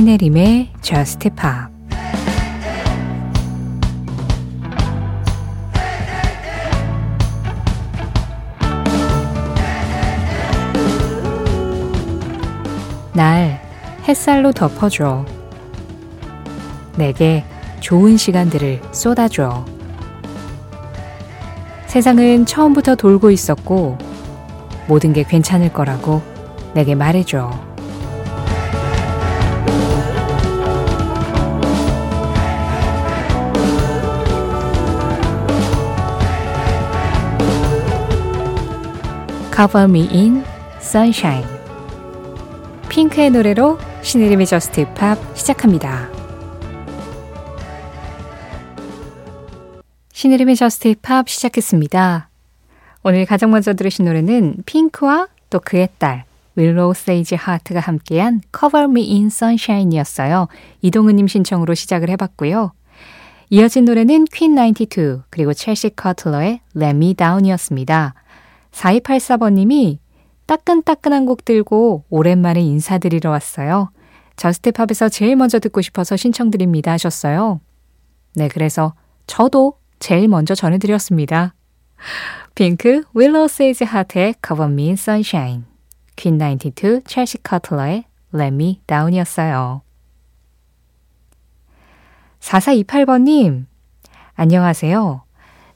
신혜림의 Just Pop 날 햇살로 덮어줘. 내게 좋은 시간들을 쏟아줘. 세상은 처음부터 돌고 있었고 모든 게 괜찮을 거라고 내게 말해줘. Cover Me in Sunshine. 핑크의 노래로 신의림의 저스트 팝 시작합니다. 신의림의 저스트 팝 시작했습니다. 오늘 가장 먼저 들으신 노래는 핑크와 또 그의 딸 윌로우 세이지 하트가 함께한 Cover Me in Sunshine 이었어요. 이동은님 신청으로 시작을 해봤고요. 이어진 노래는 퀸92 그리고 첼시 커틀러의 Let Me Down이었습니다. 4284번님이 따끈따끈한 곡 들고 오랜만에 인사드리러 왔어요. JUST POP에서 제일 먼저 듣고 싶어서 신청드립니다 하셨어요. 네, 그래서 저도 제일 먼저 전해드렸습니다. 핑크, 윌로우 세이지 하트의 Cover Me in Sunshine, 퀸 92, 첼시 커틀러의 Let Me Down이었어요. 4428번님, 안녕하세요.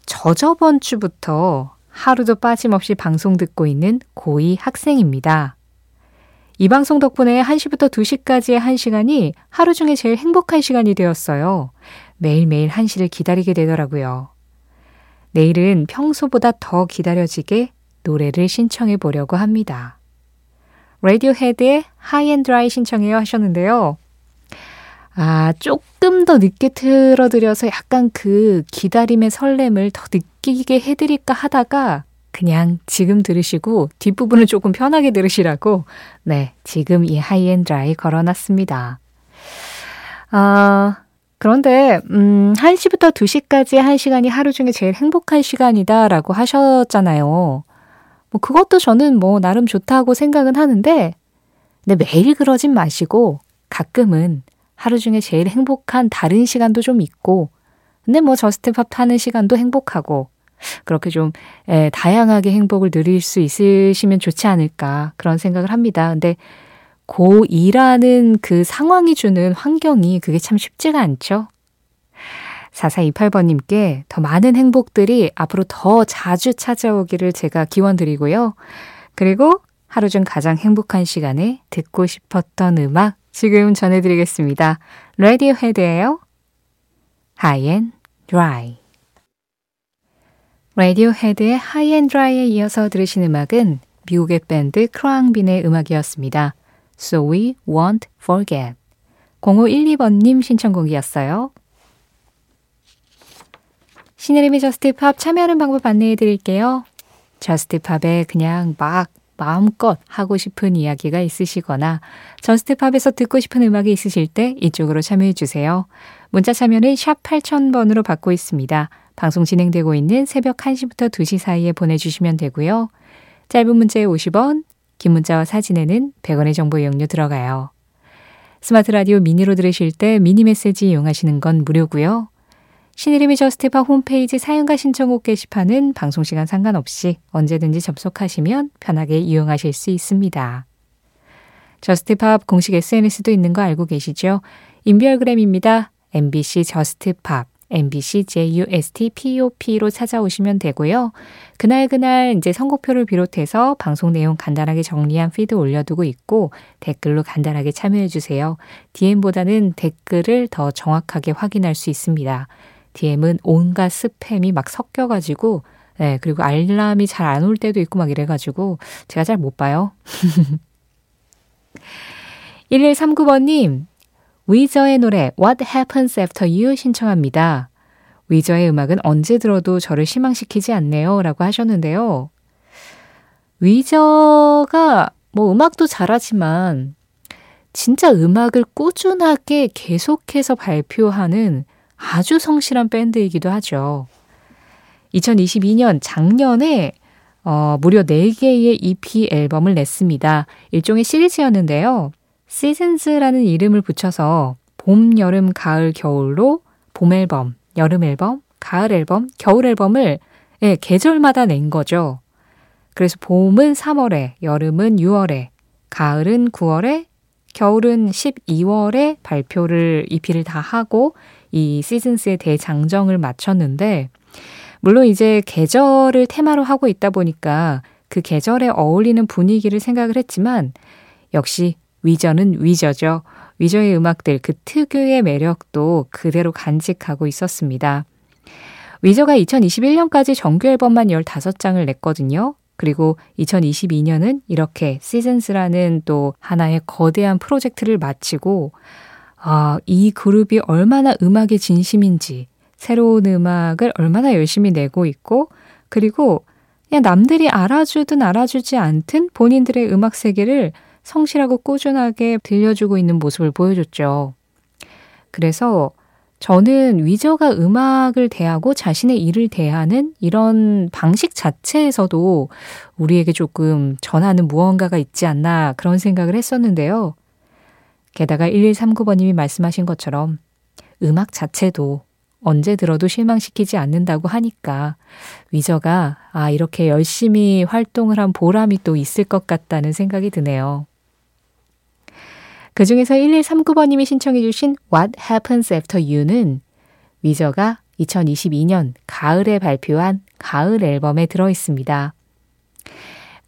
저저번 주부터 하루도 빠짐없이 방송 듣고 있는 고2 학생입니다. 이 방송 덕분에 1시부터 2시까지의 1시간이 하루 중에 제일 행복한 시간이 되었어요. 매일매일 1시를 기다리게 되더라고요. 내일은 평소보다 더 기다려지게 노래를 신청해 보려고 합니다. 라디오헤드의 High and Dry 신청해요 하셨는데요. 아, 조금 더 늦게 틀어드려서 약간 그 기다림의 설렘을 더 느끼게 해드릴까 하다가 그냥 지금 들으시고 뒷부분을 조금 편하게 들으시라고 네, 지금 이 High and Dry 걸어놨습니다. 아, 그런데 음, 1시부터 2시까지 1시간이 하루 중에 제일 행복한 시간이다라고 하셨잖아요. 뭐 그것도 저는 뭐 나름 좋다고 생각은 하는데 근데 매일 그러진 마시고 가끔은 하루 중에 제일 행복한 다른 시간도 좀 있고, 근데 뭐 JUST POP 타는 시간도 행복하고, 그렇게 좀 에, 다양하게 행복을 누릴 수 있으시면 좋지 않을까 그런 생각을 합니다. 근데 고2라는 그 상황이 주는 환경이 그게 참 쉽지가 않죠. 4428번님께 더 많은 행복들이 앞으로 더 자주 찾아오기를 제가 기원 드리고요. 그리고 하루 중 가장 행복한 시간에 듣고 싶었던 음악 지금 전해드리겠습니다. 라디오 헤드예요. High and Dry. 라디오 헤드의 High and Dry에 이어서 들으신 음악은 미국의 밴드 크루앙빈의 음악이었습니다. So We Won't Forget. 0512번님 신청곡이었어요. 신혜림의 JUST POP 참여하는 방법 안내해 드릴게요. JUST POP에 그냥 막 마음껏 하고 싶은 이야기가 있으시거나 JUST POP에서 듣고 싶은 음악이 있으실 때 이쪽으로 참여해 주세요. 문자 참여는 샵 8000번으로 받고 있습니다. 방송 진행되고 있는 새벽 1시부터 2시 사이에 보내주시면 되고요. 짧은 문자에 50원, 긴 문자와 사진에는 100원의 정보 이용료 들어가요. 스마트 라디오 미니로 들으실 때 미니 메시지 이용하시는 건 무료고요. 신혜림의 JUST POP 홈페이지 사연과 신청곡 게시판은 방송시간 상관없이 언제든지 접속하시면 편하게 이용하실 수 있습니다. JUST POP 공식 SNS도 있는 거 알고 계시죠? 인별그램입니다. MBC Just Pop, MBC JUSTPOP로 찾아오시면 되고요. 그날 그날 이제 선곡표를 비롯해서 방송 내용 간단하게 정리한 피드 올려두고 있고 댓글로 간단하게 참여해 주세요. DM보다는 댓글을 더 정확하게 확인할 수 있습니다. DM은 온갖 스팸이 막 섞여가지고, 네, 그리고 알람이 잘 안 올 때도 있고 막 이래가지고, 제가 잘 못 봐요. 1139번님, 위저의 노래 What Happens After You 신청합니다. 위저의 음악은 언제 들어도 저를 실망시키지 않네요. 라고 하셨는데요. 위저가 뭐 음악도 잘하지만 진짜 음악을 꾸준하게 계속해서 발표하는 아주 성실한 밴드이기도 하죠. 2022년 작년에 어, 무려 4개의 EP 앨범을 냈습니다. 일종의 시리즈였는데요. 시즌즈라는 이름을 붙여서 봄, 여름, 가을, 겨울로 봄 앨범, 여름 앨범, 가을 앨범, 겨울 앨범을 예, 계절마다 낸 거죠. 그래서 봄은 3월에, 여름은 6월에, 가을은 9월에, 겨울은 12월에 발표를 EP를 다 하고 이 시즌스의 대장정을 마쳤는데 물론 이제 계절을 테마로 하고 있다 보니까 그 계절에 어울리는 분위기를 생각을 했지만 역시 위저는 위저죠. 위저의 음악들 그 특유의 매력도 그대로 간직하고 있었습니다. 위저가 2021년까지 정규 앨범만 15장을 냈거든요. 그리고 2022년은 이렇게 시즌스라는 또 하나의 거대한 프로젝트를 마치고 아, 이 그룹이 얼마나 음악에 진심인지 새로운 음악을 얼마나 열심히 내고 있고 그리고 그냥 남들이 알아주든 알아주지 않든 본인들의 음악 세계를 성실하고 꾸준하게 들려주고 있는 모습을 보여줬죠. 그래서 저는 위저가 음악을 대하고 자신의 일을 대하는 이런 방식 자체에서도 우리에게 조금 전하는 무언가가 있지 않나 그런 생각을 했었는데요. 게다가 1139번님이 말씀하신 것처럼 음악 자체도 언제 들어도 실망시키지 않는다고 하니까 위저가 아, 이렇게 열심히 활동을 한 보람이 또 있을 것 같다는 생각이 드네요. 그 중에서 1139번님이 신청해주신 What Happens After You는 위저가 2022년 가을에 발표한 가을 앨범에 들어 있습니다.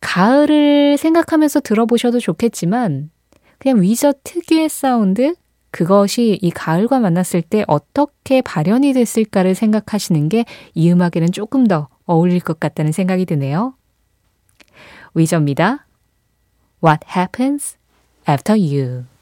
가을을 생각하면서 들어보셔도 좋겠지만 그냥 위저 특유의 사운드, 그것이 이 가을과 만났을 때 어떻게 발현이 됐을까를 생각하시는 게 이 음악에는 조금 더 어울릴 것 같다는 생각이 드네요. 위저입니다. What happens after you?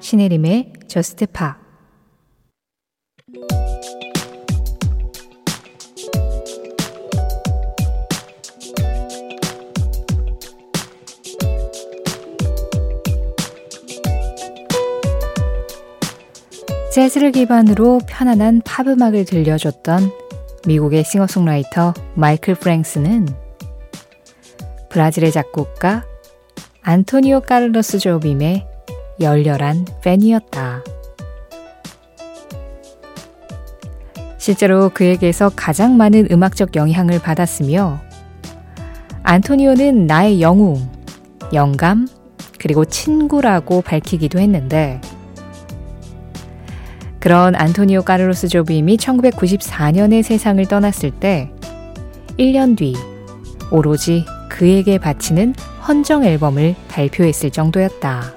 신혜림의 Just Pop 재즈를 기반으로 편안한 팝 음악을 들려줬던 미국의 싱어송라이터 마이클 프랭스는 브라질의 작곡가 안토니오 카를로스 조빔의 열렬한 팬이었다. 실제로 그에게서 가장 많은 음악적 영향을 받았으며 안토니오는 나의 영웅, 영감, 그리고 친구라고 밝히기도 했는데 그런 안토니오 까르로스 조빔이 1994년에 세상을 떠났을 때 1년 뒤 오로지 그에게 바치는 헌정 앨범을 발표했을 정도였다.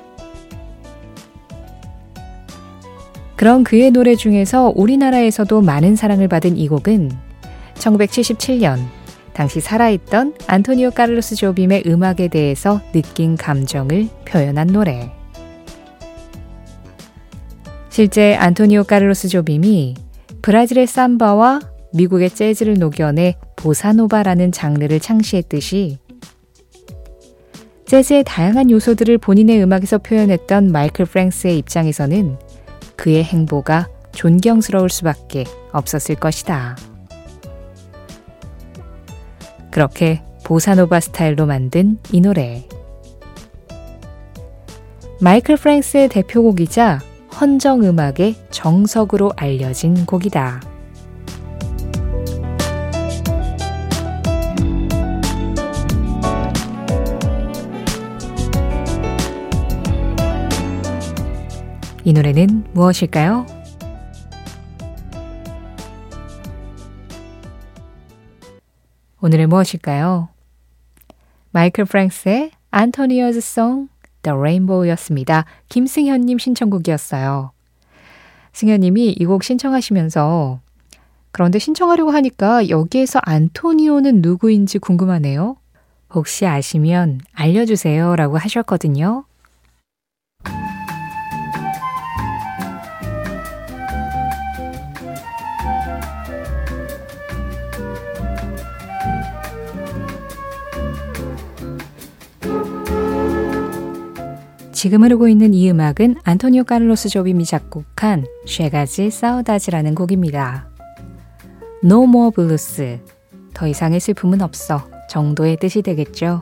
그런 그의 노래 중에서 우리나라에서도 많은 사랑을 받은 이 곡은 1977년 당시 살아있던 안토니오 카를로스 조빔의 음악에 대해서 느낀 감정을 표현한 노래. 실제 안토니오 카를로스 조빔이 브라질의 삼바와 미국의 재즈를 녹여내 보사노바라는 장르를 창시했듯이 재즈의 다양한 요소들을 본인의 음악에서 표현했던 마이클 프랭스의 입장에서는 그의 행보가 존경스러울 수밖에 없었을 것이다. 그렇게 보사노바 스타일로 만든 이 노래. 마이클 프랭스의 대표곡이자 헌정 음악의 정석으로 알려진 곡이다. 이 노래는 무엇일까요? 오늘은 무엇일까요? 마이클 프랭스의 안토니어즈 송 The Rainbow였습니다. 김승현님 신청곡이었어요. 승현님이 이 곡 신청하시면서 그런데 신청하려고 하니까 여기에서 안토니오는 누구인지 궁금하네요. 혹시 아시면 알려주세요 라고 하셨거든요. 지금 흐르고 있는 이 음악은 안토니오 카를로스 조빔이 작곡한 Chega de Saudade라는 곡입니다. No more blues. 더 이상의 슬픔은 없어. 정도의 뜻이 되겠죠.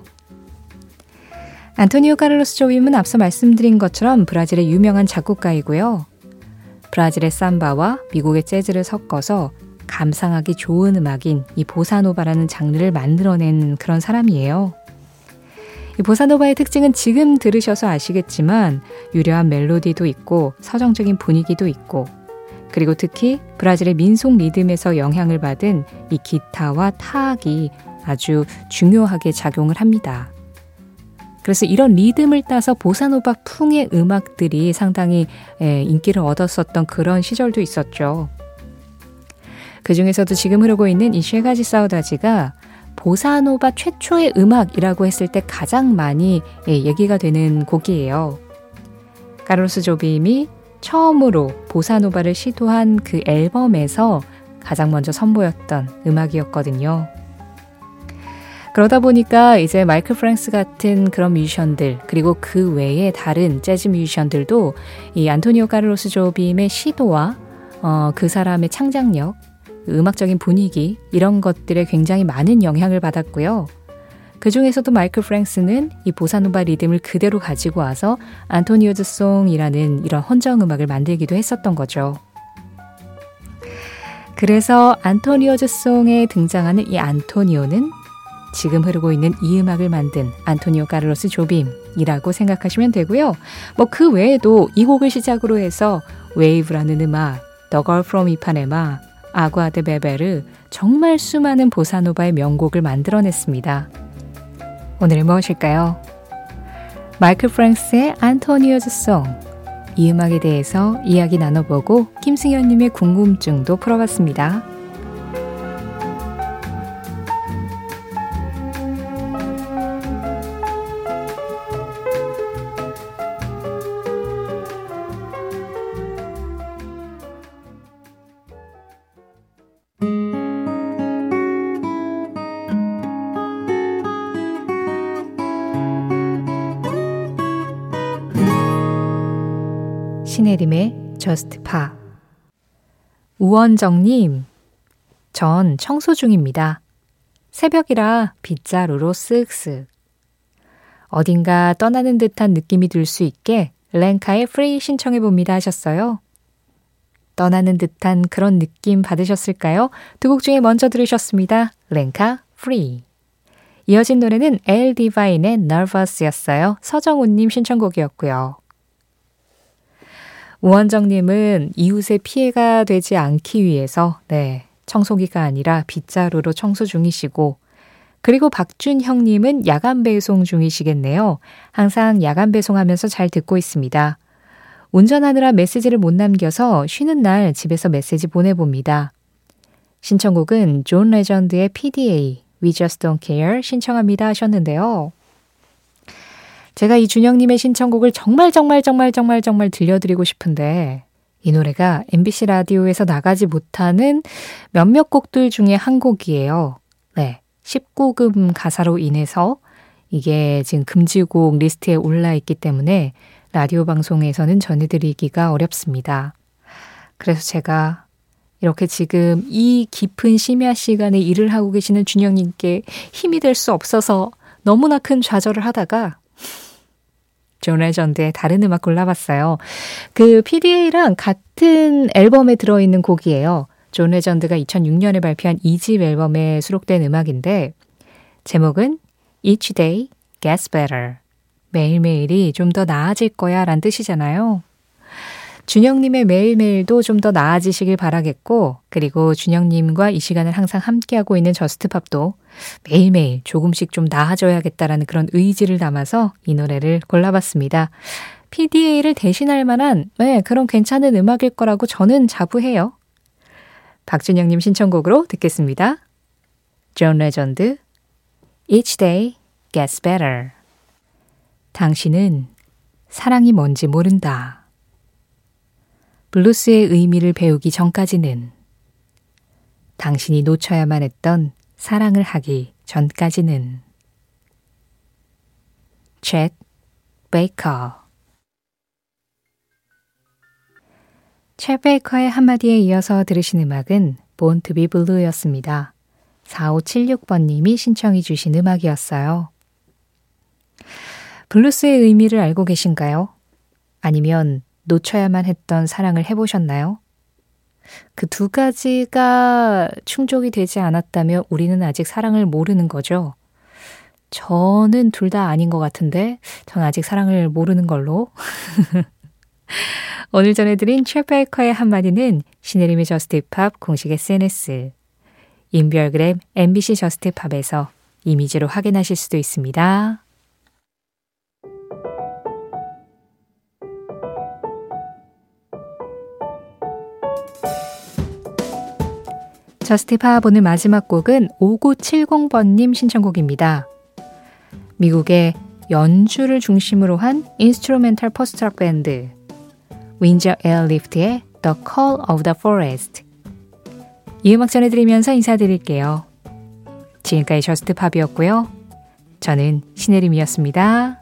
안토니오 카를로스 조빔은 앞서 말씀드린 것처럼 브라질의 유명한 작곡가이고요. 브라질의 삼바와 미국의 재즈를 섞어서 감상하기 좋은 음악인 이 보사노바라는 장르를 만들어낸 그런 사람이에요. 이 보사노바의 특징은 지금 들으셔서 아시겠지만 유려한 멜로디도 있고 서정적인 분위기도 있고 그리고 특히 브라질의 민속 리듬에서 영향을 받은 이 기타와 타악이 아주 중요하게 작용을 합니다. 그래서 이런 리듬을 따서 보사노바 풍의 음악들이 상당히 인기를 얻었었던 그런 시절도 있었죠. 그 중에서도 지금 흐르고 있는 이 쉐가지 사우다지가 보사노바 최초의 음악이라고 했을 때 가장 많이 얘기가 되는 곡이에요. 카르로스 조빔이 처음으로 보사노바를 시도한 그 앨범에서 가장 먼저 선보였던 음악이었거든요. 그러다 보니까 이제 마이클 프랭스 같은 그런 뮤지션들 그리고 그 외에 다른 재즈 뮤지션들도 이 안토니오 카르로스 조빔의 시도와 어, 그 사람의 창작력, 음악적인 분위기 이런 것들에 굉장히 많은 영향을 받았고요. 그 중에서도 마이클 프랭스는 이 보사노바 리듬을 그대로 가지고 와서 안토니오즈 송이라는 이런 헌정 음악을 만들기도 했었던 거죠. 그래서 안토니오즈 송에 등장하는 이 안토니오는 지금 흐르고 있는 이 음악을 만든 안토니오 카를로스 조빔이라고 생각하시면 되고요. 뭐 그 외에도 이 곡을 시작으로 해서 Wave라는 음악, The Girl from 이 데 베베르 정말 수많은 보사노바의 명곡을 만들어냈습니다. 오늘은 무엇일까요? 마이클 프랭스의 Antonio's Song. 이 음악에 대해서 이야기 나눠보고 김승현님의 궁금증도 풀어봤습니다. 신혜림의 Just Pop 우원정님, 전 청소 중입니다. 새벽이라 빗자루로 쓱쓱. 어딘가 떠나는 듯한 느낌이 들 수 있게 랭카의 Free 신청해 봅니다 하셨어요. 떠나는 듯한 그런 느낌 받으셨을까요? 두 곡 중에 먼저 들으셨습니다. 랭카 Free. 이어진 노래는 엘 디바인의 Nervous였어요. 서정훈님 신청곡이었고요. 우원정님은 이웃의 피해가 되지 않기 위해서, 네, 청소기가 아니라 빗자루로 청소 중이시고, 그리고 박준영님은 야간 배송 중이시겠네요. 항상 야간 배송하면서 잘 듣고 있습니다. 운전하느라 메시지를 못 남겨서 쉬는 날 집에서 메시지 보내봅니다. 신청곡은 존 레전드의 PDA, We Just Don't Care 신청합니다 하셨는데요. 제가 이 준영님의 신청곡을 정말 정말 정말 정말 정말 들려드리고 싶은데 이 노래가 MBC 라디오에서 나가지 못하는 몇몇 곡들 중에 한 곡이에요. 네. 19금 가사로 인해서 이게 지금 금지곡 리스트에 올라 있기 때문에 라디오 방송에서는 전해드리기가 어렵습니다. 그래서 제가 이렇게 지금 이 깊은 심야 시간에 일을 하고 계시는 준영님께 힘이 될 수 없어서 너무나 큰 좌절을 하다가 존 레전드의 다른 음악 골라봤어요. 그 PDA랑 같은 앨범에 들어있는 곡이에요. 존 레전드가 2006년에 발표한 2집 앨범에 수록된 음악인데 제목은 Each Day Gets Better. 매일매일이 좀 더 나아질 거야 라는 뜻이잖아요. 준영님의 매일매일도 좀 더 나아지시길 바라겠고, 그리고 준영님과 이 시간을 항상 함께하고 있는 Just Pop도 매일매일 조금씩 좀 나아져야겠다라는 그런 의지를 담아서 이 노래를 골라봤습니다. PDA를 대신할 만한, 네, 그런 괜찮은 음악일 거라고 저는 자부해요. 박준영님 신청곡으로 듣겠습니다. 존 레전드, Each Day Gets Better. 당신은 사랑이 뭔지 모른다. 블루스의 의미를 배우기 전까지는 당신이 놓쳐야만 했던 사랑을 하기 전까지는 챗 베이커 챗 베이커의 한마디에 이어서 들으신 음악은 Born to Be Blue였습니다. 4576번님이 신청해 주신 음악이었어요. 블루스의 의미를 알고 계신가요? 아니면 놓쳐야만 했던 사랑을 해보셨나요? 그 두 가지가 충족이 되지 않았다면 우리는 아직 사랑을 모르는 거죠. 저는 둘 다 아닌 것 같은데, 전 아직 사랑을 모르는 걸로. 오늘 전해드린 챗베이커의 한마디는 신혜림의 Just Pop 공식 SNS, 인별그램 MBC Just Pop에서 이미지로 확인하실 수도 있습니다. Just Pop 오늘 마지막 곡은 5970번님 신청곡입니다. 미국의 연주를 중심으로 한 instrumental post-rock 밴드 Windsor Airlift의 The Call of the Forest 이 음악 전해드리면서 인사드릴게요. 지금까지 Just Pop이었고요. 저는 신혜림이었습니다.